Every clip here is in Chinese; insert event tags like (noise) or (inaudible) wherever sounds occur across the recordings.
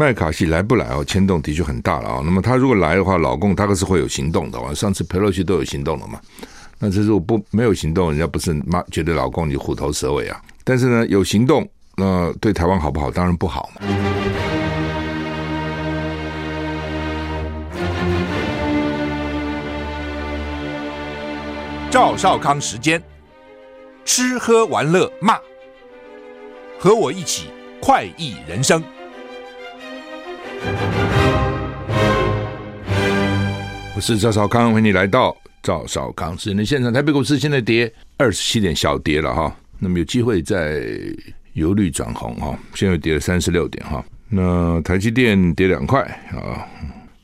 麦卡锡来不来哦，牵动的确很大了啊。那么他如果来的话，老共大概是会有行动的啊。上次裴洛西都有行动了嘛。那这是我不没有行动，人家不是骂觉得老共你虎头蛇尾啊？但是呢，有行动，那对台湾好不好？当然不好嘛。赵少康时间，吃喝玩乐骂，和我一起快意人生。我是赵少康，欢迎你来到赵少康时间的现场。台北股市现在跌二十七点，小跌了哈。那么有机会再由绿转红哈。现在跌了三十六点哈。那台积电跌两块啊，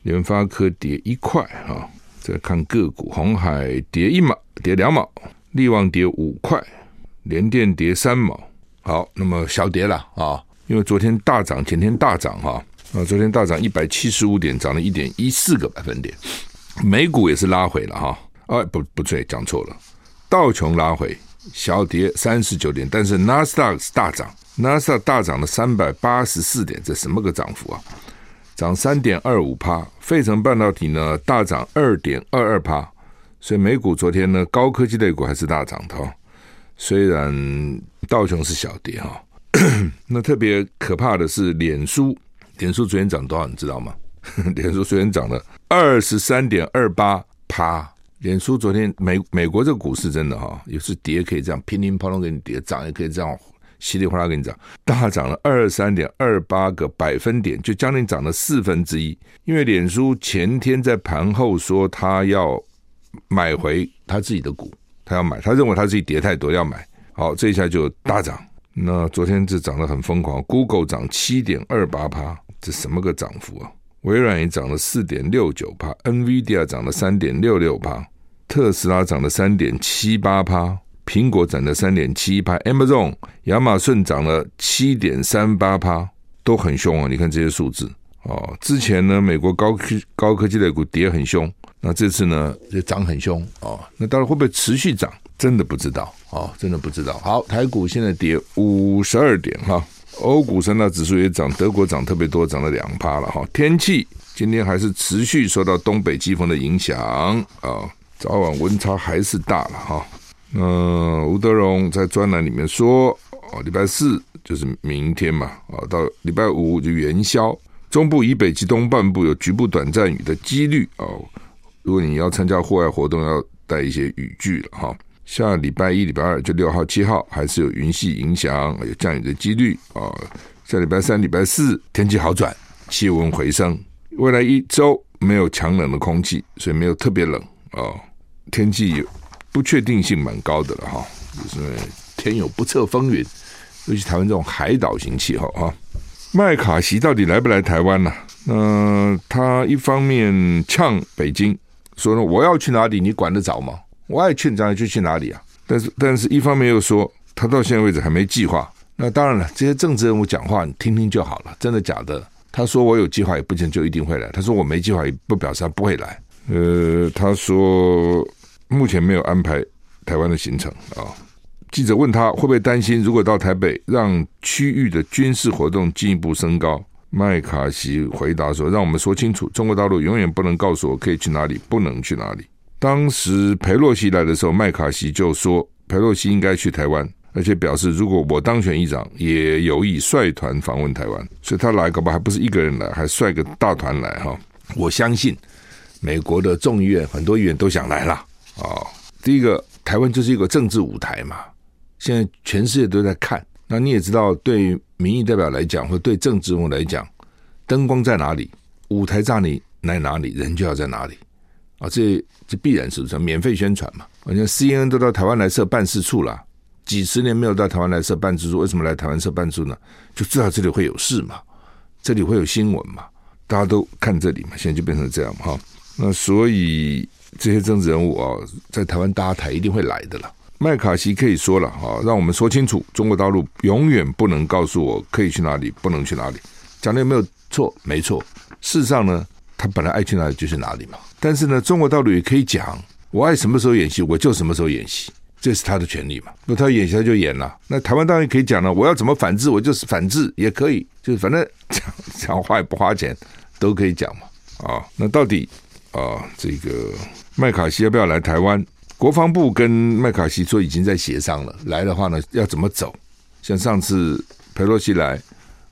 联发科跌一块啊。再看个股，红海跌一毛，跌两毛；力旺跌五块，联电跌三毛。好，那么小跌了啊，因为昨天大涨，前天大涨哈。啊，昨天大涨一百七十五点，涨了一点一四个百分点。美股也是拉回了哈。哎，不不对，讲错了。道琼拉回，小跌三十九点，但是纳斯达克大涨，纳斯达克大涨了三百八十四点，这什么个涨幅啊？涨三点二五趴。费城半导体呢大涨二点二二趴。所以美股昨天呢高科技类股还是大涨的哈。虽然道琼是小跌哈。(coughs) 那特别可怕的是脸书。脸书昨天涨多少？你知道吗？(laughs) 脸书虽然涨了二十三点二八趴。脸书昨天美美国这个股市真的哈，有时跌可以这样乒乒乓啷给你跌，涨也可以这样稀里哗啦给你涨，大涨了二十三点二八个百分点，就将近涨了四分之一。因为脸书前天在盘后说他要买回他自己的股，他要买，他认为他自己跌太多要买，好，这一下就大涨。那昨天这涨得很疯狂，Google 涨七点二八趴。这什么个涨幅啊？微软也涨了四点六九趴，NVIDIA 涨了三点六六趴，特斯拉涨了三点七八趴，苹果涨了三点七一趴，Amazon 亚马逊涨了七点三八趴，都很凶啊！你看这些数字哦。之前呢，美国高科高科技类股跌很凶，那这次呢就涨很凶哦。那到底会不会持续涨？真的不知道哦，真的不知道。好，台股现在跌五十二点哈。欧股三大指数也涨，德国涨特别多，涨了两趴了哈。天气今天还是持续受到东北季风的影响啊，早晚温差还是大了哈。那吴德荣在专栏里面说，哦，礼拜四就是明天嘛，啊，到礼拜五就元宵，中部以北及东半部有局部短暂雨的几率哦。如果你要参加户外活动，要带一些雨具了哈。下礼拜一、礼拜二就六号、七号还是有云系影响，有降雨的几率啊。下礼拜三、礼拜四天气好转，气温回升。未来一周没有强冷的空气，所以没有特别冷啊。天气不确定性蛮高的了哈，就是天有不测风云，尤其台湾这种海岛型气候啊。麦卡锡到底来不来台湾呢？嗯，他一方面呛北京，说呢，我要去哪里，你管得着吗？我爱去哪里就去哪里啊！但是，但是一方面又说他到现在为止还没计划。那当然了，这些政治人物讲话你听听就好了，真的假的？他说我有计划，也不见就一定会来；他说我没计划，也不表示他不会来。呃，他说目前没有安排台湾的行程啊。记者问他会不会担心，如果到台北让区域的军事活动进一步升高？麦卡锡回答说：“让我们说清楚，中国大陆永远不能告诉我可以去哪里，不能去哪里。”当时裴洛西来的时候，麦卡锡就说裴洛西应该去台湾，而且表示如果我当选议长，也有意率团访问台湾。所以他来，搞不好还不是一个人来，还率个大团来哈。我相信美国的众议院很多议员都想来了啊。第一个，台湾就是一个政治舞台嘛，现在全世界都在看。那你也知道，对民意代表来讲，或对政治人物来讲，灯光在哪里，舞台在哪里，在哪里，人就要在哪里。啊，这这必然是不是免费宣传嘛？而且 CNN 都到台湾来设办事处了，几十年没有到台湾来设办事处，为什么来台湾设办事处呢？就知道这里会有事嘛，这里会有新闻嘛，大家都看这里嘛，现在就变成这样哈。那所以这些政治人物啊，在台湾搭台一定会来的了。麦卡锡可以说了哈，让我们说清楚，中国大陆永远不能告诉我可以去哪里，不能去哪里。讲的有没有错？没错。事实上呢，他本来爱去哪里就去哪里嘛。但是呢，中国大陆也可以讲，我爱什么时候演习，我就什么时候演习。这是他的权利嘛。那他演下就演了。那台湾当然可以讲了，我要怎么反制，我就是反制也可以，就是反正讲讲话也不花钱，都可以讲嘛。啊，那到底啊，这个麦卡锡要不要来台湾？国防部跟麦卡锡说已经在协商了，来的话呢，要怎么走？像上次佩洛西来，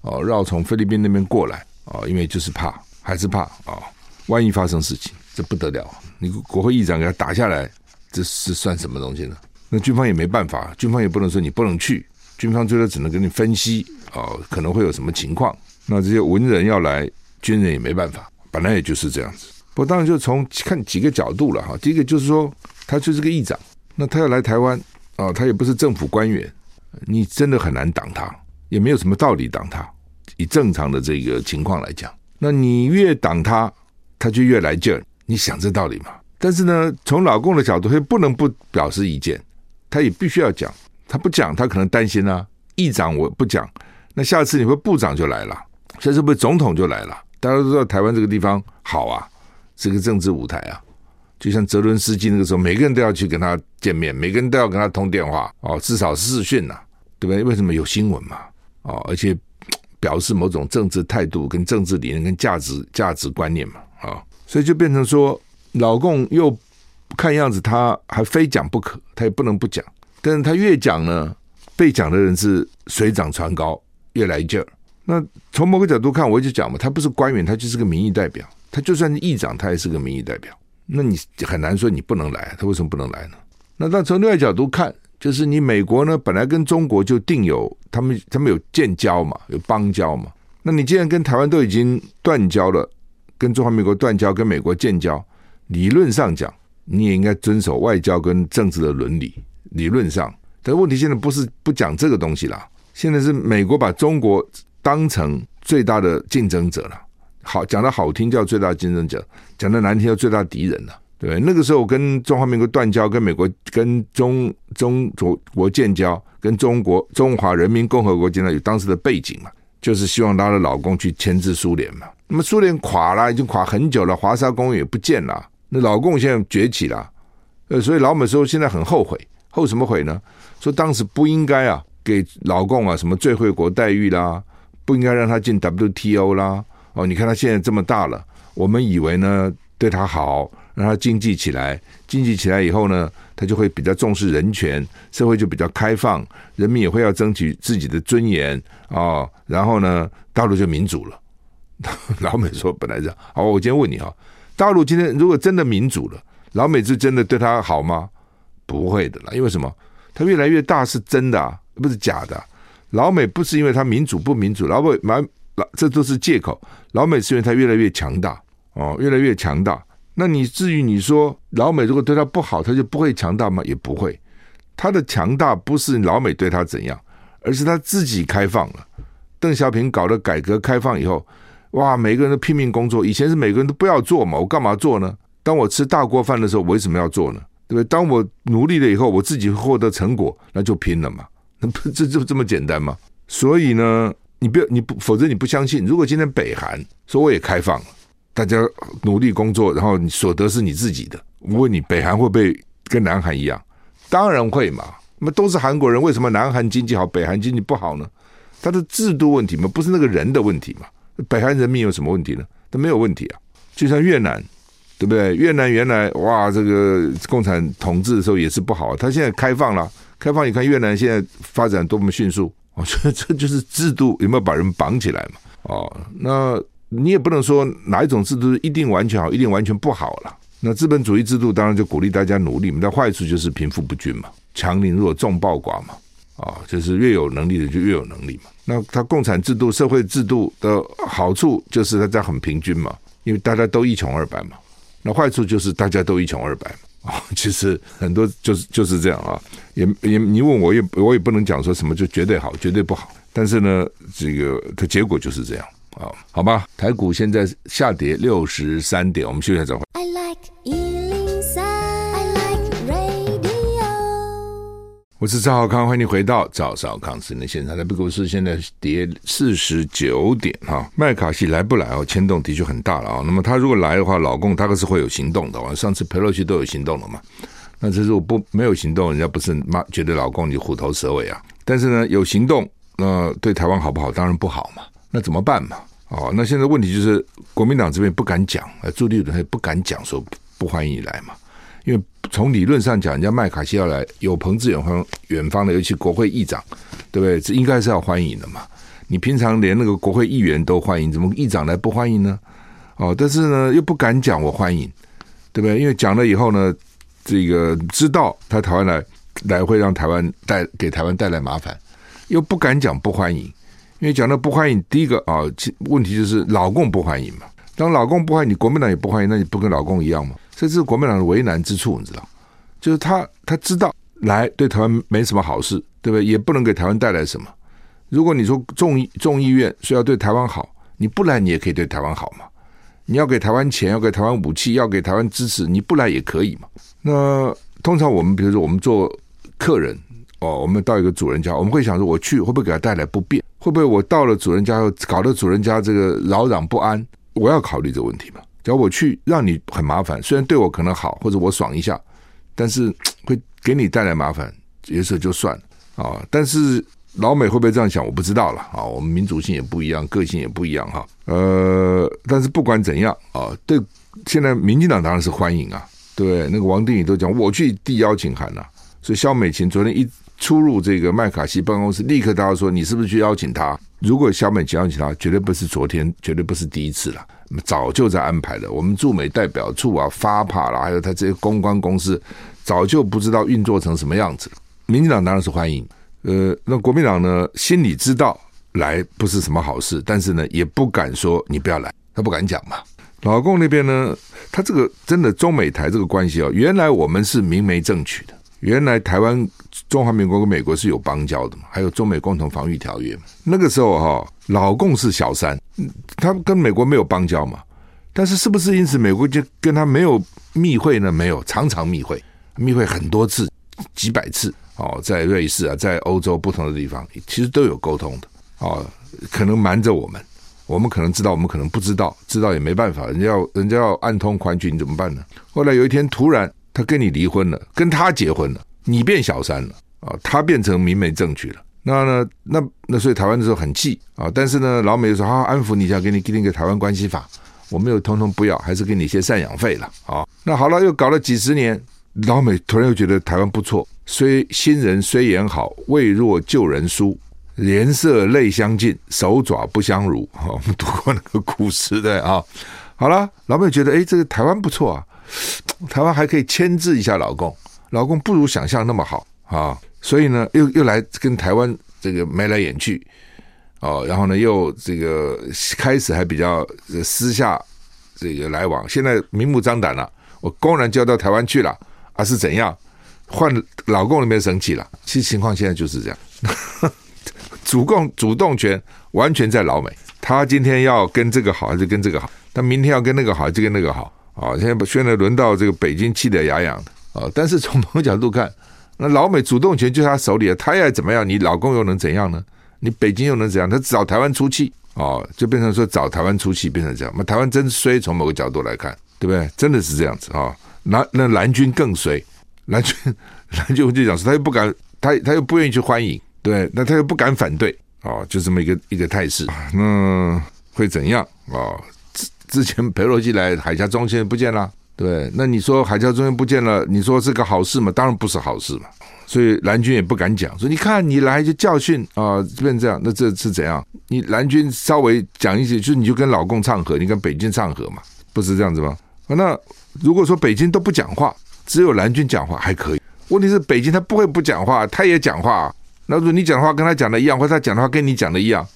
哦，绕从菲律宾那边过来，哦，因为就是怕，还是怕啊、哦，万一发生事情，这不得了。你国会议长给他打下来，这是算什么东西呢？那军方也没办法，军方也不能说你不能去，军方最多只能给你分析啊、哦，可能会有什么情况。那这些文人要来，军人也没办法，本来也就是这样子。不当然就从看几个角度了哈。第一个就是说，他就是个议长，那他要来台湾啊、哦，他也不是政府官员，你真的很难挡他，也没有什么道理挡他。以正常的这个情况来讲，那你越挡他，他就越来劲儿。你想这道理吗？但是呢，从老共的角度，他不能不表示意见，他也必须要讲。他不讲，他可能担心啊。议长我不讲，那下次你会部长就来了，下次不会总统就来了。大家都知道台湾这个地方好啊，是个政治舞台啊。就像泽伦斯基那个时候，每个人都要去跟他见面，每个人都要跟他通电话哦，至少视讯呐、啊，对不对？为什么有新闻嘛？哦，而且表示某种政治态度、跟政治理念、跟价值价值观念嘛，啊、哦。所以就变成说，老共又看样子他还非讲不可，他也不能不讲。但是他越讲呢，被讲的人是水涨船高，越来劲儿。那从某个角度看，我就讲嘛，他不是官员，他就是个民意代表。他就算是议长，他也是个民意代表。那你很难说你不能来，他为什么不能来呢？那但从另外角度看，就是你美国呢，本来跟中国就定有他们他们有建交嘛，有邦交嘛。那你既然跟台湾都已经断交了。跟中华民国断交，跟美国建交，理论上讲，你也应该遵守外交跟政治的伦理。理论上，但问题现在不是不讲这个东西了，现在是美国把中国当成最大的竞争者了。好，讲的好听叫最大竞争者，讲的难听叫最大敌人了。对，那个时候跟中华民国断交，跟美国跟中中国建交，跟中国中华人民共和国建交，有当时的背景嘛，就是希望拉着老公去牵制苏联嘛。那么苏联垮了，已经垮很久了，华沙公园也不见了。那老共现在崛起了，呃，所以老美说现在很后悔，后什么悔呢？说当时不应该啊，给老共啊什么最惠国待遇啦，不应该让他进 WTO 啦。哦，你看他现在这么大了，我们以为呢对他好，让他经济起来，经济起来以后呢，他就会比较重视人权，社会就比较开放，人民也会要争取自己的尊严啊，哦，然后呢，大陆就民主了。(laughs) 老美说本来这样，好，我今天问你哈，大陆今天如果真的民主了，老美是真的对他好吗？不会的啦，因为什么？他越来越大是真的啊，不是假的。老美不是因为他民主不民主，老美蛮老这都是借口。老美是因为他越来越强大哦，越来越强大。那你至于你说老美如果对他不好，他就不会强大吗？也不会。他的强大不是老美对他怎样，而是他自己开放了。邓小平搞了改革开放以后。哇！每个人都拼命工作，以前是每个人都不要做嘛，我干嘛做呢？当我吃大锅饭的时候，我为什么要做呢？对不对？当我努力了以后，我自己获得成果，那就拼了嘛，(laughs) 那不这就这么简单吗？所以呢，你不要你不，否则你不相信。如果今天北韩说我也开放了，大家努力工作，然后你所得是你自己的，我问你，北韩会不会跟南韩一样？当然会嘛。那么都是韩国人，为什么南韩经济好，北韩经济不好呢？它的制度问题嘛，不是那个人的问题嘛。北韩人民有什么问题呢？他没有问题啊。就像越南，对不对？越南原来哇，这个共产统治的时候也是不好。他现在开放了，开放你看越南现在发展多么迅速。我觉得这就是制度有没有把人绑起来嘛？哦，那你也不能说哪一种制度一定完全好，一定完全不好了。那资本主义制度当然就鼓励大家努力嘛，但坏处就是贫富不均嘛，强凌弱，众暴寡嘛。啊、哦，就是越有能力的就越有能力嘛。那它共产制度、社会制度的好处就是它这样很平均嘛，因为大家都一穷二白嘛。那坏处就是大家都一穷二白嘛。啊、(laughs) 其实很多就是就是这样啊。也也你问我也我也不能讲说什么就绝对好，绝对不好。但是呢，这个它结果就是这样啊、好吧，台股现在下跌六十三点，我们休息一下再回。I like 我是赵少康，欢迎你回到赵少康时间的现场。台北股市现在跌四十九点哈，麦卡锡来不来哦？牵动的确很大了啊。那么他如果来的话，老共大概是会有行动的。上次裴洛西都有行动了嘛？那这是我不没有行动，人家不是骂觉得老共你虎头蛇尾啊？但是呢，有行动，那、对台湾好不好？当然不好嘛。那怎么办嘛？哦，那现在问题就是国民党这边不敢讲，呃，朱立伦他也不敢讲说不欢迎你来嘛。因为从理论上讲，人家麦卡锡要来，有朋自远方远方的，尤其国会议长，对不对？这应该是要欢迎的嘛。你平常连那个国会议员都欢迎，怎么议长来不欢迎呢？哦，但是呢，又不敢讲我欢迎，对不对？因为讲了以后呢，这个知道他台湾来来会让台湾带给台湾带来麻烦，又不敢讲不欢迎，因为讲了不欢迎，第一个啊，问题就是老共不欢迎嘛。当老共不欢迎，你国民党也不欢迎，那你不跟老共一样吗？这是国民党的为难之处，你知道？就是他他知道来对台湾没什么好事，对不对？也不能给台湾带来什么。如果你说众众议院说要对台湾好，你不来你也可以对台湾好嘛。你要给台湾钱，要给台湾武器，要给台湾支持，你不来也可以嘛。那通常我们比如说我们做客人哦，我们到一个主人家，我们会想说我去会不会给他带来不便？会不会我到了主人家后搞得主人家这个扰攘不安？我要考虑这个问题嘛。只要我去让你很麻烦，虽然对我可能好或者我爽一下，但是 (tsk) 会给你带来麻烦，也是就算了啊。但是。老美会不会这样想？我不知道了啊。我们民主性也不一样，个性也不一样哈。呃，但是不管怎样啊，对，现在民进党当然是欢迎啊。对，那个王定宇都讲我去递邀请函了，所以萧美琴昨天一出入这个麦卡锡办公室，立刻大家说你是不是去邀请他？如果小美琴邀请他，绝对不是昨天，绝对不是第一次了，早就在安排了。我们驻美代表处啊、发帕啦，还有他这些公关公司，早就不知道运作成什么样子。民进党当然是欢迎。呃，那国民党呢，心里知道来不是什么好事，但是呢，也不敢说你不要来，他不敢讲嘛。老共那边呢，他这个真的中美台这个关系哦，原来我们是明媒正娶的，原来台湾中华民国跟美国是有邦交的嘛，还有中美共同防御条约。那个时候哈、哦，老共是小三，他跟美国没有邦交嘛，但是是不是因此美国就跟他没有密会呢？没有，常常密会，密会很多次，几百次。哦，在瑞士啊，在欧洲不同的地方，其实都有沟通的。哦，可能瞒着我们，我们可能知道，我们可能不知道，知道也没办法。人家要人家要暗通款曲，你怎么办呢？后来有一天，突然他跟你离婚了，跟他结婚了，你变小三了啊、他变成明媒正娶了。那呢，那那所以台湾的时候很气啊、但是呢，老美说好好安抚你一下，给你给你个台湾关系法，我没有通通不要，还是给你一些赡养费了啊、那好了，又搞了几十年。老美突然又觉得台湾不错，虽新人虽言好，未若旧人书，颜色泪相近，手爪不相如。哈，我们读过那个故事的啊。好了，老美觉得哎，这个台湾不错啊，台湾还可以牵制一下老公，老公不如想象那么好啊。所以呢，又又来跟台湾这个眉来眼去哦，然后呢，又这个开始还比较私下这个来往，现在明目张胆了，我公然交到台湾去了。啊，是怎样？换老共那边生气了。其实情况现在就是这样，(laughs) 主共主动权完全在老美。他今天要跟这个好，还是跟这个好？他明天要跟那个好，就跟那个好。啊，现在现在轮到这个北京气得牙痒的啊。但是从某个角度看，那老美主动权就在他手里了，他要怎么样？你老公又能怎样呢？你北京又能怎样？他找台湾出气哦，就变成说找台湾出气，变成这样。那台湾真衰，从某个角度来看，对不对？真的是这样子啊。那那蓝军更衰，蓝军 (laughs) 蓝军我就讲说，他又不敢，他他又不愿意去欢迎，对，那他又不敢反对，哦，就这么一个一个态势。那会怎样啊？哦，之之前裴洛西来海峡中线不见了，对，那你说海峡中间不见了，你说是个好事吗？当然不是好事嘛。所以蓝军也不敢讲，说你看你来就教训啊，变这样，那这是怎样？你蓝军稍微讲一些，就你就跟老共唱和，你跟北京唱和嘛，不是这样子吗？那。如果说北京都不讲话，只有蓝军讲话还可以。问题是北京他不会不讲话，他也讲话。那如果你讲话跟他讲的一样，或者他讲的话跟你讲的一样，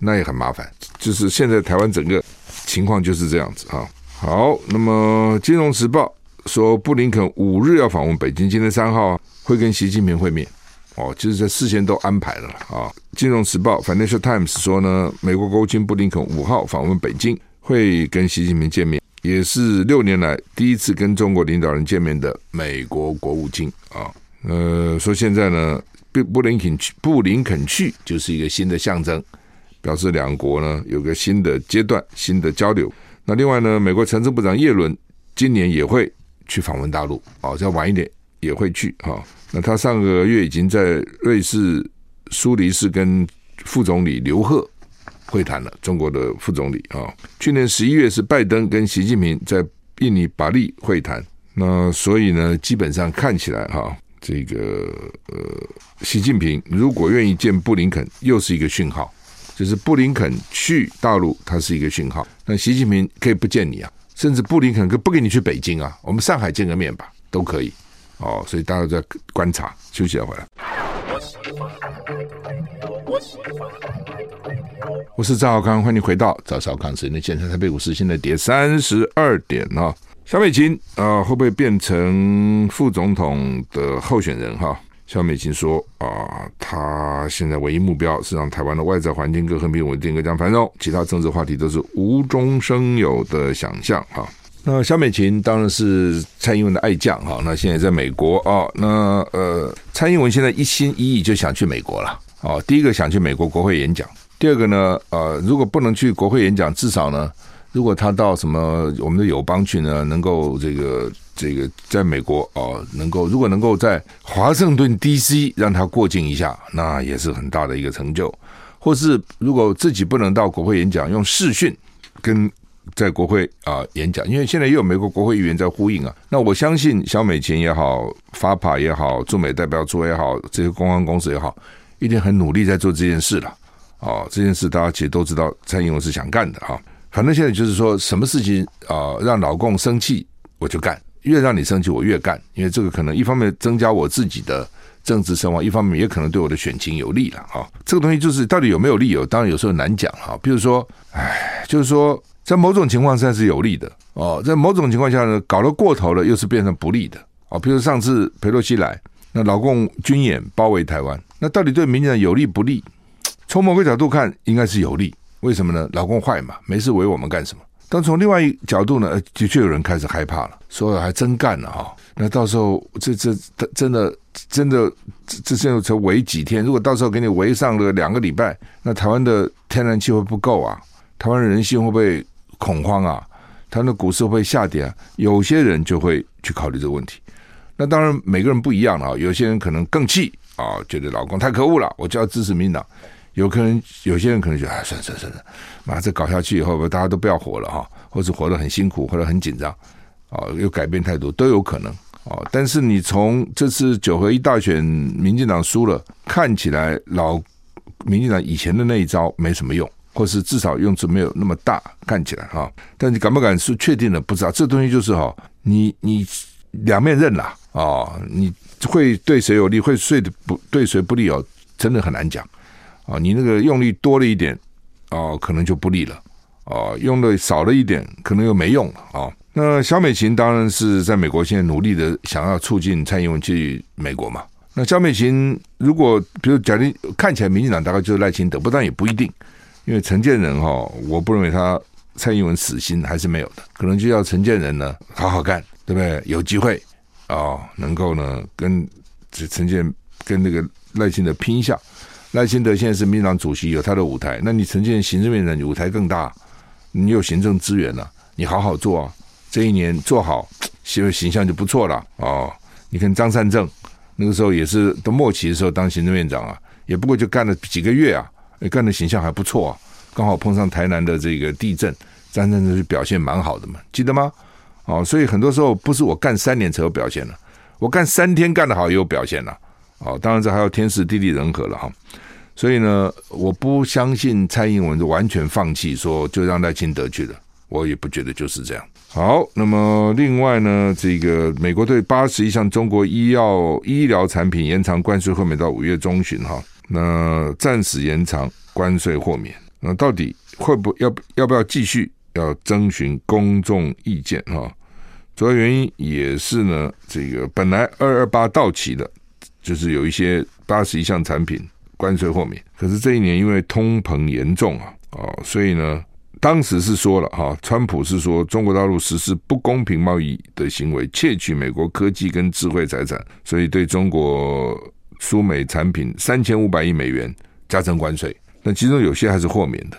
那也很麻烦。就是现在台湾整个情况就是这样子啊。好，那么《金融时报》说布林肯五日要访问北京，今天三号会跟习近平会面。哦，就是在事先都安排了啊。《金融时报》（Financial Times） 说呢，美国国务卿布林肯五号访问北京，会跟习近平见面。也是六年来第一次跟中国领导人见面的美国国务卿啊，呃，说现在呢，布布林肯去布林肯去就是一个新的象征，表示两国呢有个新的阶段、新的交流。那另外呢，美国财政部长耶伦今年也会去访问大陆，哦，再晚一点，也会去哈。那他上个月已经在瑞士苏黎世跟副总理刘鹤会谈了，中国的副总理啊。去年十一月是拜登跟习近平在印尼巴利会谈，那所以呢，基本上看起来哈，这个呃，习近平如果愿意见布林肯，又是一个讯号，就是布林肯去大陆，它是一个讯号。那习近平可以不见你啊，甚至布林肯可不给你去北京啊，我们上海见个面吧，都可以。哦，所以大家在观察，休息了回来。我是赵少康，欢迎回到赵少康时间的现场。台北股市现在跌三十二点啊。小美琴啊，会不会变成副总统的候选人？哈，萧美琴说啊，他现在唯一目标是让台湾的外在环境更和平稳定、更加繁荣，其他政治话题都是无中生有的想象哈。那萧美琴当然是蔡英文的爱将哈，那现在在美国啊，那呃，蔡英文现在一心一意就想去美国了啊。第一个想去美国国会演讲，第二个呢，呃，如果不能去国会演讲，至少呢，如果他到什么我们的友邦去呢，能够这个这个在美国啊，能够如果能够在华盛顿 DC 让他过境一下，那也是很大的一个成就。或是如果自己不能到国会演讲，用视讯跟。在国会啊演讲，因为现在也有美国国会议员在呼应啊。那我相信小美琴也好，法帕也好，驻美代表处也好，这些公关公司也好，一定很努力在做这件事了。哦，这件事大家其实都知道，蔡英文是想干的哈。反正现在就是说什么事情啊，让老共生气我就干，越让你生气我越干，因为这个可能一方面增加我自己的政治声望，一方面也可能对我的选情有利了哈。这个东西就是到底有没有利有，当然有时候难讲哈。比如说，哎，就是说。在某种情况下是有利的哦，在某种情况下呢，搞得过头了又是变成不利的哦。比如上次裴洛西来，那老共军演包围台湾，那到底对民进党有利不利？从某个角度看，应该是有利。为什么呢？老公坏嘛，没事围我们干什么？但从另外一角度呢，的确有人开始害怕了，说还真干了哈。那到时候这这真的真的这这现在才围几天？如果到时候给你围上了两个礼拜，那台湾的天然气会不够啊？台湾人心会不会？恐慌啊，他的股市会下跌啊，有些人就会去考虑这个问题。那当然每个人不一样啊，有些人可能更气啊，觉得老公太可恶了，我就要支持民党。有可能有些人可能觉得，哎，算了算算了，马上这搞下去以后，大家都不要活了哈，或者活得很辛苦，或者很紧张啊，又改变态度都有可能啊。但是你从这次九合一大选，民进党输了，看起来老民进党以前的那一招没什么用。或是至少用处没有那么大，看起来哈，但你敢不敢是确定的不知道。这东西就是哈，你你两面刃啦啊，你会对谁有利，会睡的不对谁不利哦，真的很难讲啊。你那个用力多了一点哦，可能就不利了啊；用的少了一点，可能又没用了啊。那萧美琴当然是在美国现在努力的想要促进蔡英文去美国嘛。那萧美琴如果比如假定看起来民进党大概就是赖清德，不但也不一定。因为陈建仁哈，我不认为他蔡英文死心还是没有的，可能就要陈建仁呢好好干，对不对？有机会啊、能够呢跟陈建跟那个赖清德拼一下。赖清德现在是民党主席，有他的舞台，那你陈建行政院长你舞台更大，你有行政资源了，你好好做啊，这一年做好，形形象就不错了哦。你看张善政那个时候也是到末期的时候当行政院长啊，也不过就干了几个月啊。干的形象还不错啊，刚好碰上台南的这个地震，张善政就表现蛮好的嘛，记得吗？哦，所以很多时候不是我干三年才有表现了，我干三天干得好也有表现了。哦，当然这还要天时地利人和了哈。所以呢，我不相信蔡英文就完全放弃，说就让赖清德去了，我也不觉得就是这样。好，那么另外呢，这个美国对八十一项中国医药医疗产品延长关税豁免到五月中旬哈。那暂时延长关税豁免，那到底会不要要不要继续要征询公众意见哈？主要原因也是呢，这个本来二二八到期的，就是有一些八十一项产品关税豁免，可是这一年因为通膨严重啊，哦，所以呢，当时是说了哈，川普是说中国大陆实施不公平贸易的行为，窃取美国科技跟智慧财产，所以对中国。输美产品三千五百亿美元加征关税，那其中有些还是豁免的，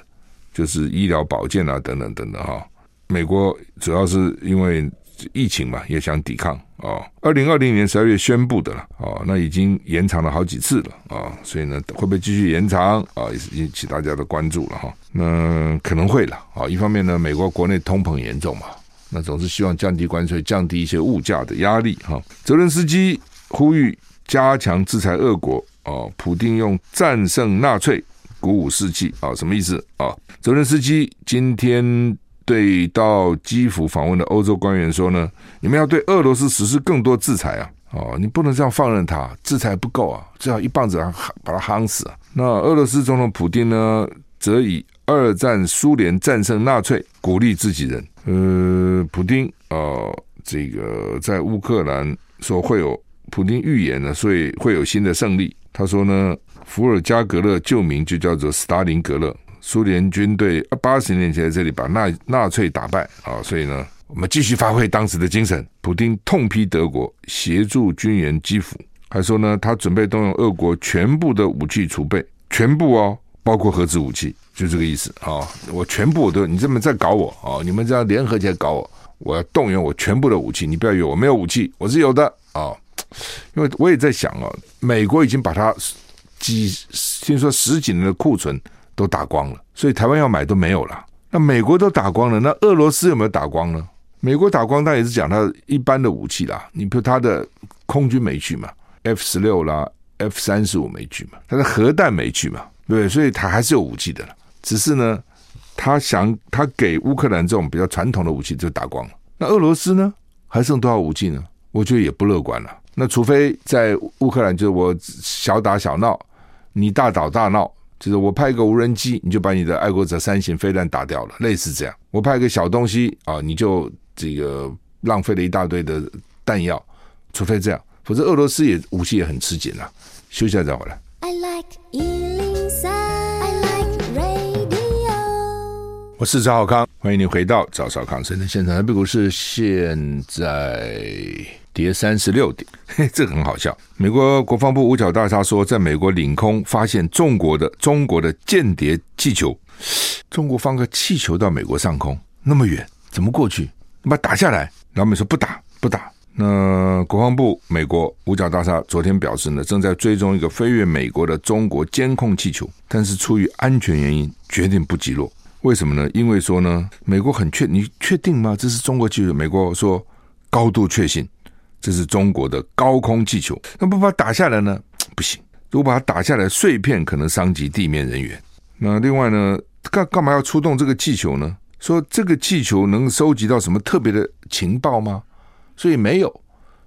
就是医疗保健啊等等等等哈。美国主要是因为疫情嘛，也想抵抗哦。二零二零年十二月宣布的了哦，那已经延长了好几次了啊、所以呢，会不会继续延长啊？也是引起大家的关注了哈。那可能会了啊。一方面呢，美国国内通膨严重嘛，那总是希望降低关税，降低一些物价的压力哈。泽伦斯基呼吁加强制裁俄国哦，普丁用战胜纳粹鼓舞士气啊，什么意思啊？泽伦斯基今天。对到基辅访问的欧洲官员说呢，你们要对俄罗斯实施更多制裁啊！哦，你不能这样放任他，制裁不够啊，最好一棒子把他夯死啊！那俄罗斯总统普丁呢，则以二战苏联战胜纳粹鼓励自己人。呃，普丁啊、呃，这个在乌克兰说会有普丁预言呢，所以会有新的胜利。他说呢，伏尔加格勒旧名就叫做斯大林格勒。苏联军队八十年前在这里把纳纳粹打败啊，所以呢，我们继续发挥当时的精神。普丁痛批德国协助军援基辅，还说呢，他准备动用俄国全部的武器储备，全部哦，包括核子武器，就这个意思啊。我全部我都，你这么在搞我啊？你们这样联合起来搞我，我要动用我全部的武器。你不要以为我没有武器，我是有的啊。因为我也在想啊，美国已经把它几听说十几年的库存。都打光了，所以台湾要买都没有了。那美国都打光了，那俄罗斯有没有打光呢？美国打光，他也是讲他一般的武器啦。你比如他的空军没去嘛，F 十六啦，F 三十五没去嘛，他的核弹没去嘛，对对？所以他还是有武器的了。只是呢，他想他给乌克兰这种比较传统的武器就打光了。那俄罗斯呢，还剩多少武器呢？我觉得也不乐观了。那除非在乌克兰，就是我小打小闹，你大打大闹。就是我派一个无人机，你就把你的爱国者三型飞弹打掉了，类似这样。我派一个小东西啊，你就这个浪费了一大堆的弹药，除非这样，否则俄罗斯也武器也很吃紧啊。休息一下再回来。I like 103, I like radio。我是赵浩康，欢迎你回到赵少康生的现场。台北股市现在。跌三十六点，嘿，这个很好笑。美国国防部五角大厦说，在美国领空发现中国的中国的间谍气球。中国放个气球到美国上空那么远，怎么过去？你把它打下来。老美说不打不打。那国防部美国五角大厦昨天表示呢，正在追踪一个飞越美国的中国监控气球，但是出于安全原因，决定不击落。为什么呢？因为说呢，美国很确，你确定吗？这是中国气球？美国说高度确信。这是中国的高空气球，那不把它打下来呢？(tsk) 不行，如果把它打下来，碎片可能伤及地面人员。那另外呢，干干嘛要出动这个气球呢？说这个气球能收集到什么特别的情报吗？所以没有，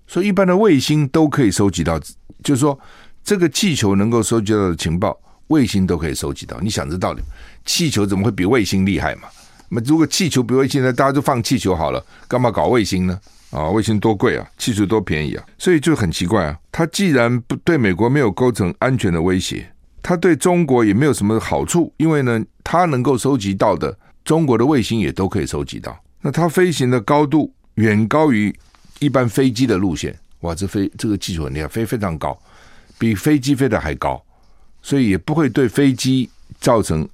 所以一般的卫星都可以收集到，就是说这个气球能够收集到的情报，卫星都可以收集到。你想这道理，气球怎么会比卫星厉害嘛？那如果气球比卫星呢，大家就放气球好了，干嘛搞卫星呢？啊，卫星多贵啊，技术多便宜啊，所以就很奇怪啊。它既然不对美国没有构成安全的威胁，它对中国也没有什么好处，因为呢，它能够收集到的中国的卫星也都可以收集到。那它飞行的高度远高于一般飞机的路线，哇，这飞这个技术很厉害，飞非常高，比飞机飞得还高，所以也不会对飞机造成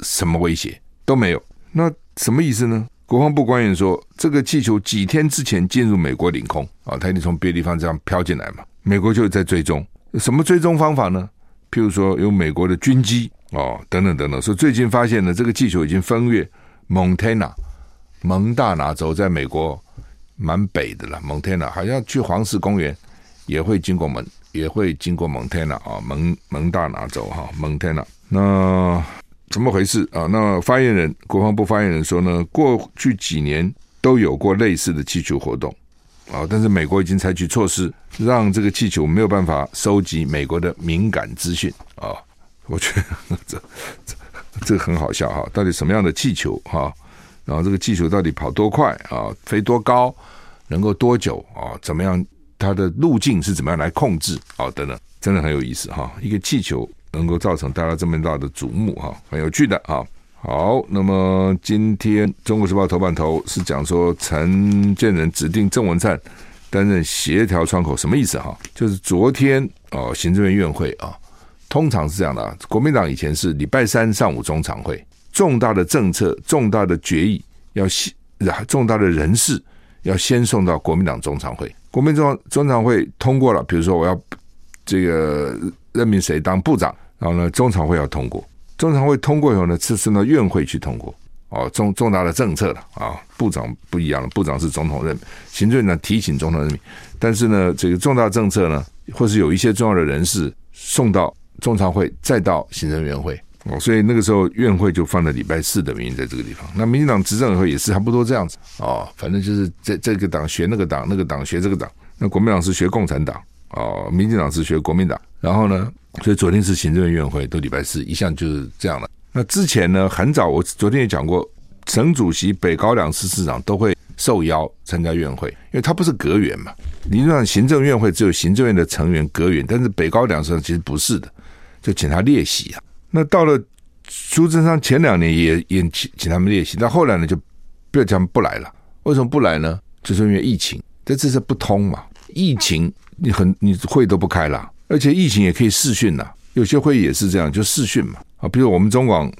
什么威胁，都没有。那什么意思呢？国防部官员说，这个气球几天之前进入美国领空啊，它一定从别的地方这样飘进来嘛。美国就在追踪，什么追踪方法呢？譬如说有美国的军机哦，等等等等。说最近发现呢，这个气球已经飞越蒙特纳蒙大拿州，在美国蛮北的了。蒙特纳好像去黄石公园也会经过蒙，也会经过蒙特纳啊，蒙蒙大拿州哈，蒙特纳那。怎么回事啊？那发言人，国防部发言人说呢，过去几年都有过类似的气球活动啊，但是美国已经采取措施，让这个气球没有办法收集美国的敏感资讯啊。我觉得 (laughs) 这这这很好笑哈，到底什么样的气球哈？然后这个气球到底跑多快啊？飞多高？能够多久啊？怎么样？它的路径是怎么样来控制啊？等等，真的很有意思哈，一个气球。能够造成大家这么大的瞩目哈，很有趣的啊。好，那么今天《中国时报》头版头是讲说陈建仁指定郑文灿担任协调窗口，什么意思哈？就是昨天哦，行政院院会啊，通常是这样的啊。国民党以前是礼拜三上午中常会，重大的政策、重大的决议要先重大的人事要先送到国民党中常会，国民中中常会通过了，比如说我要这个任命谁当部长，然后呢，中常会要通过，中常会通过以后呢，是送到院会去通过。哦，重重大的政策了啊，部长不一样了，部长是总统任命，行政院提请总统任命，但是呢，这个重大政策呢，或是有一些重要的人士送到中常会，再到行政院会。哦，所以那个时候院会就放在礼拜四的名义在这个地方。那民进党执政以后也是差不多这样子哦，反正就是这这个党学那个党，那个党学这个党。那国民党是学共产党哦，民进党是学国民党。然后呢，所以昨天是行政院院会，都礼拜四，一向就是这样了。那之前呢，很早我昨天也讲过，省主席、北高两市市长都会受邀参加院会，因为他不是阁员嘛。理论上，行政院会只有行政院的成员阁员，但是北高两市其实不是的，就请他列席啊。那到了苏贞昌前两年也也请请他们列席，但后来呢就不要叫他们不来了。为什么不来呢？就是因为疫情，这这是不通嘛。疫情你很你会都不开了，而且疫情也可以视讯呐，有些会议也是这样，就视讯嘛。啊，比如我们中广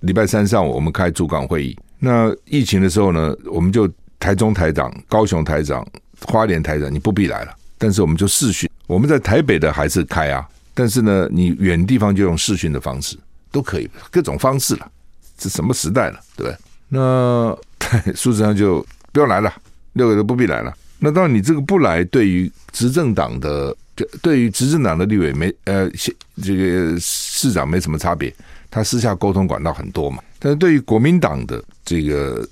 礼拜三上午我们开主港会议，那疫情的时候呢，我们就台中台长、高雄台长、花莲台长，你不必来了，但是我们就视讯。我们在台北的还是开啊。但是呢，你远地方就用视讯的方式都可以，各种方式了。这什么时代了，对不对？那 (laughs) 苏贞昌就不用来了，六个都不必来了。那当然，你这个不来，对于执政党的，对于执政党的立委没呃，这个市长没什么差别，他私下沟通管道很多嘛。但是对于国民党的这个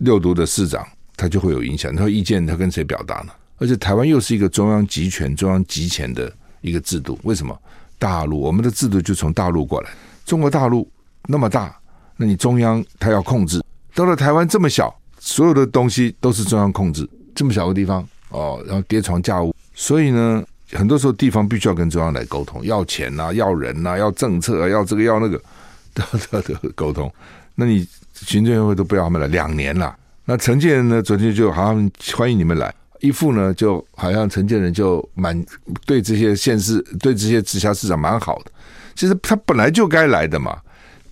六都的市长，他就会有影响。他意见他跟谁表达呢？而且台湾又是一个中央集权、中央集权的一个制度，为什么？大陆，我们的制度就从大陆过来。中国大陆那么大，那你中央他要控制。到了台湾这么小，所有的东西都是中央控制。这么小个地方哦，然后叠床架屋，所以呢，很多时候地方必须要跟中央来沟通，要钱呐、要人呐、要政策啊，要这个要那个，(laughs) 都都都沟通。那你行政院会都不要他们来两年了。那陈建人呢，昨天就好像欢迎你们来。一副呢，就好像陈建人就蛮对这些县市、对这些直辖市长蛮好的。其实他本来就该来的嘛，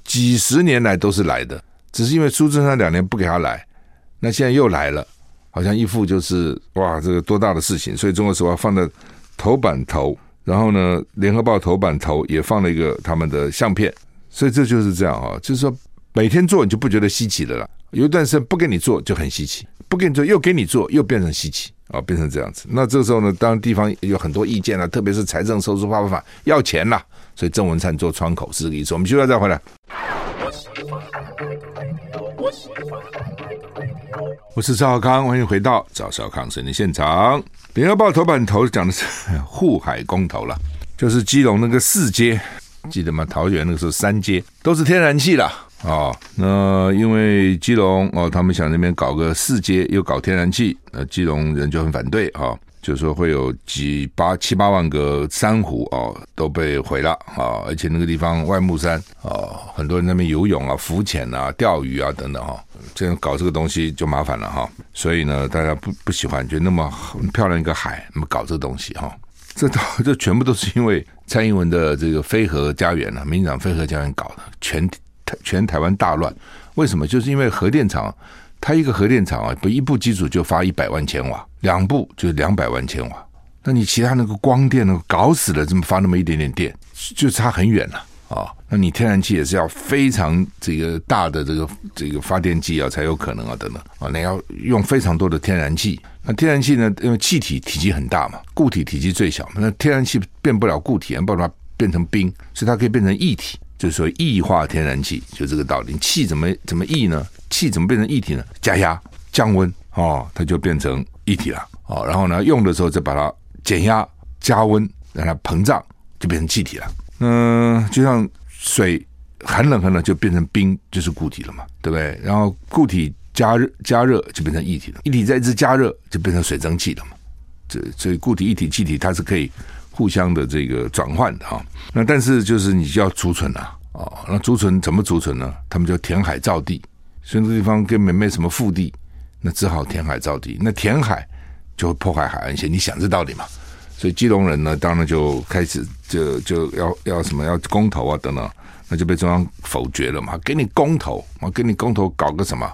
几十年来都是来的，只是因为苏贞昌两年不给他来，那现在又来了，好像一副就是哇，这个多大的事情。所以中国时报放在头版头，然后呢，联合报头版头也放了一个他们的相片。所以这就是这样啊，就是说每天做你就不觉得稀奇的了，有一段时间不给你做就很稀奇，不给你做又给你做又变成稀奇。啊、变成这样子，那这时候呢，当地方有很多意见了，特别是财政收支发放法要钱啦，所以郑文灿做窗口是这个意思。我们休息再回来。我是赵少康，欢迎回到赵少康生的现场。联合报头版头讲的是 (laughs) 护海公投了，就是基隆那个四街，记得吗？桃园那个时候三街都是天然气了。哦，那因为基隆哦，他们想那边搞个四街，又搞天然气，那基隆人就很反对啊、哦，就是说会有几八七八万个珊瑚哦都被毁了啊、而且那个地方外木山哦，很多人那边游泳啊、浮潜啊、钓鱼啊等等哈、这样搞这个东西就麻烦了哈、所以呢，大家不不喜欢，觉得那么漂亮一个海，那么搞这个东西哈、这都这全部都是因为蔡英文的这个飞核家园啊，民进党飞核家园搞的全。全台湾大乱，为什么？就是因为核电厂，它一个核电厂啊，不一部机组就发一百万千瓦，两部就两百万千瓦。那你其他那个光电呢，搞死了，这么发那么一点点电，就差很远了啊、那你天然气也是要非常这个大的这个这个发电机啊，才有可能啊，等等啊，你要用非常多的天然气。那天然气呢，因为气体体积很大嘛，固体体积最小，那天然气变不了固体，没办法变成冰，所以它可以变成液体。就是说液化天然气，就这个道理。气怎么怎么液呢？气怎么变成液体呢？加压降温哦，它就变成液体了哦。然后呢，用的时候再把它减压加温，让它膨胀，就变成气体了。嗯，就像水很冷很冷就变成冰，就是固体了嘛，对不对？然后固体加热加热就变成液体了，液体再一次加热就变成水蒸气了嘛。这所以固体、液体、气体它是可以。互相的这个转换的哈，那但是就是你就要储存啊，哦，那储存怎么储存呢？他们就填海造地，所以这地方根本没什么腹地，那只好填海造地。那填海就会破坏海岸线，你想这道理嘛？所以基隆人呢，当然就开始就就要要什么要公投啊等等，那就被中央否决了嘛。给你公投，我给你公投搞个什么？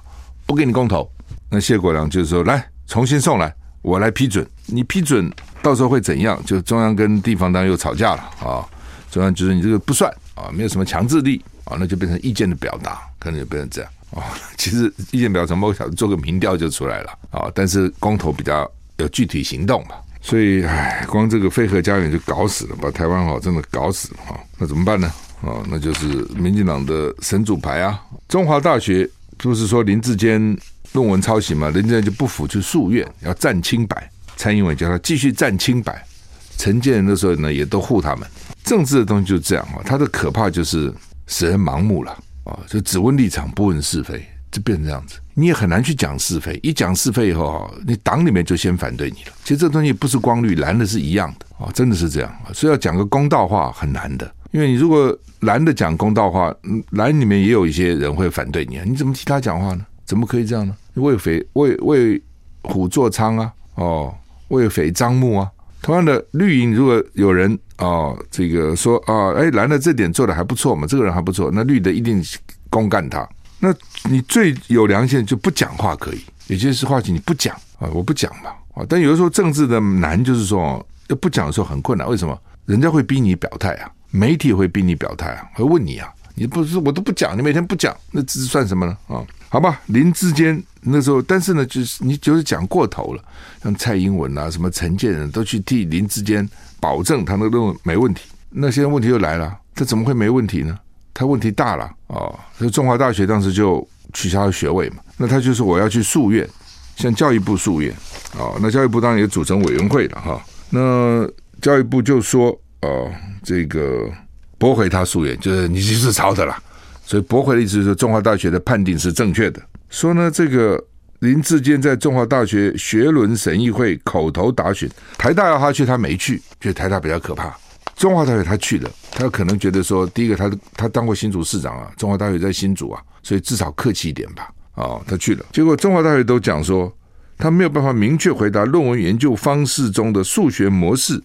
不给你公投，那谢国梁就是说来重新送来，我来批准。你批准到时候会怎样？就中央跟地方当然又吵架了啊！中央觉得你这个不算啊，没有什么强制力啊，那就变成意见的表达，可能就变成这样啊。(laughs) 其实意见表达，某小做个民调就出来了啊，但是公投比较有具体行动嘛。所以，唉，光这个飞核家园就搞死了，把台湾好真的搞死了哈。那怎么办呢？啊，那就是民进党的神主牌啊！中华大学不是说林志坚论文抄袭嘛？林志坚就不服去诉愿，要战清白。蔡英文叫他继续站清白。陈建仁的时候呢，也都护他们。政治的东西就是这样啊，它的可怕就是使人盲目了啊，就只问立场不问是非，就变成这样子。你也很难去讲是非，一讲是非以后哈，你党里面就先反对你了。其实这东西不是光绿蓝的是一样的啊，真的是这样。所以要讲个公道话很难的，因为你如果蓝的讲公道话，蓝里面也有一些人会反对你啊。你怎么替他讲话呢？怎么可以这样呢？为匪为为虎作伥啊，哦，为匪张目啊。同样的绿营，如果有人哦，这个说啊，哎，蓝的这点做的还不错嘛，这个人还不错，那绿的一定公干他。那你最有良心就不讲话可以，有些是话题你不讲啊，我不讲嘛啊。但有的时候政治的难就是说，要不讲的时候很困难。为什么？人家会逼你表态啊，媒体会逼你表态啊，会问你啊，你不是我都不讲，你每天不讲，那这算什么呢？啊，好吧，林志坚那时候，但是呢，就是你就是讲过头了，像蔡英文啊，什么陈建仁都去替林志坚保证他那个论文没问题，那现在问题又来了，他怎么会没问题呢？他问题大了啊！所以中华大学当时就取消了学位嘛。那他就说我要去诉愿，向教育部诉愿啊。那教育部当然也组成委员会了哈。那教育部就说哦，这个驳回他诉愿，就是你就是抄的啦。所以驳回的意思是中华大学的判定是正确的。说呢，这个林志坚在中华大学学伦审议会口头答询，台大要他去，他没去，觉得台大比较可怕。中华大学他去了，他可能觉得说，第一个他他当过新竹市长啊，中华大学在新竹啊，所以至少客气一点吧。哦，他去了，结果中华大学都讲说，他没有办法明确回答论文研究方式中的数学模式、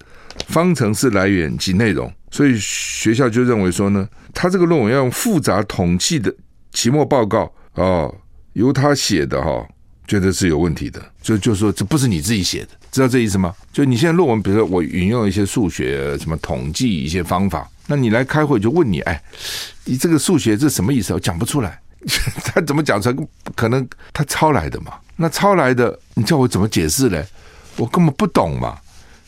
方程式来源及内容，所以学校就认为说呢，他这个论文要用复杂统计的期末报告哦，由他写的哈、哦，觉得是有问题的，就就说这不是你自己写的。知道这意思吗？就你现在论文，比如说我引用一些数学什么统计一些方法，那你来开会就问你，哎，你这个数学这什么意思？我讲不出来，(laughs) 他怎么讲成？可能他抄来的嘛？那抄来的，你叫我怎么解释嘞？我根本不懂嘛。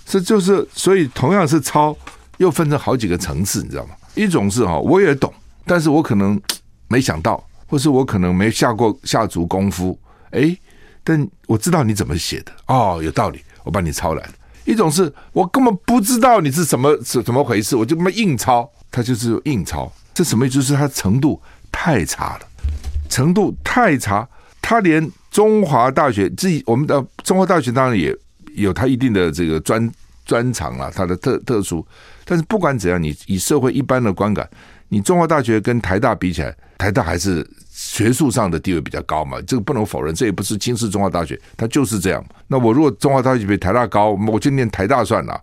这就是所以同样是抄，又分成好几个层次，你知道吗？一种是哈，我也懂，但是我可能没想到，或是我可能没下过下足功夫，哎，但我知道你怎么写的，哦，有道理。我帮你抄来了，一种是我根本不知道你是什么是怎么回事，我就这么硬抄，他就是硬抄，这什么意思？是他程度太差了，程度太差，他连中华大学自己，我们的中华大学当然也有他一定的这个专专长啊，他的特特殊，但是不管怎样，你以社会一般的观感，你中华大学跟台大比起来，台大还是。学术上的地位比较高嘛，这个不能否认，这也不是轻视中华大学，它就是这样。那我如果中华大学比台大高，我就念台大算了，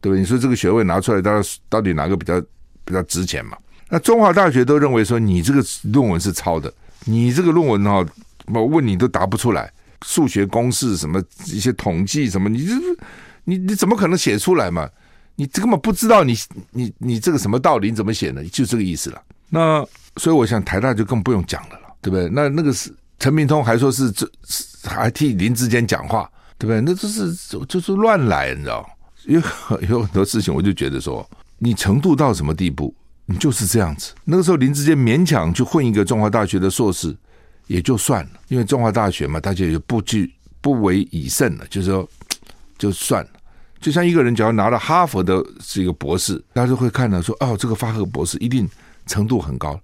对不对？你说这个学位拿出来，到到底哪个比较比较值钱嘛？那中华大学都认为说你这个论文是抄的，你这个论文哈，我问你都答不出来，数学公式什么一些统计什么，你这你你怎么可能写出来嘛？你根本不知道你你你这个什么道理，你怎么写呢？就这个意思了。那所以我想台大就更不用讲了。对不对？那那个是陈明通还说是这还替林志坚讲话，对不对？那就是就是乱来，你知道？有有很多事情，我就觉得说，你程度到什么地步，你就是这样子。那个时候林志坚勉强去混一个中华大学的硕士，也就算了，因为中华大学嘛，大家也不惧不为已甚了，就是说就算了。就像一个人只要拿了哈佛的这个博士，大家就会看到说，哦，这个哈佛博士一定程度很高。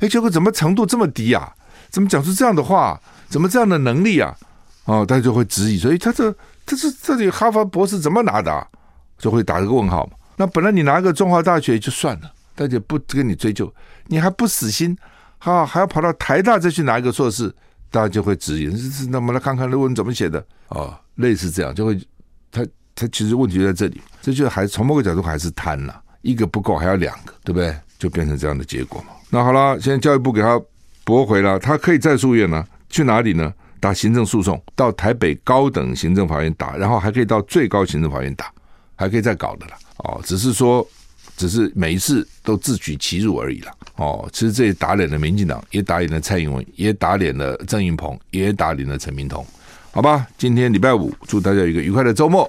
哎，结果怎么程度这么低啊？怎么讲出这样的话？怎么这样的能力啊？哦，大家就会质疑，所以他这他这这里哈佛博士怎么拿的啊？就会打一个问号嘛。那本来你拿个中华大学就算了，大家不跟你追究，你还不死心，哈，还要跑到台大再去拿一个硕士，大家就会质疑。是那我们来看看论文怎么写的哦，类似这样就会，他他其实问题就在这里，这就还从某个角度还是贪了，一个不够还要两个，对不对？就变成这样的结果嘛。那好了，现在教育部给他。驳回了，他可以再诉愿呢？去哪里呢？打行政诉讼，到台北高等行政法院打，然后还可以到最高行政法院打，还可以再搞的了。哦，只是说，只是每一次都自取其辱而已了。哦，其实这也打脸了民进党，也打脸了蔡英文，也打脸了郑云鹏，也打脸了陈明通。好吧，今天礼拜五，祝大家一个愉快的周末。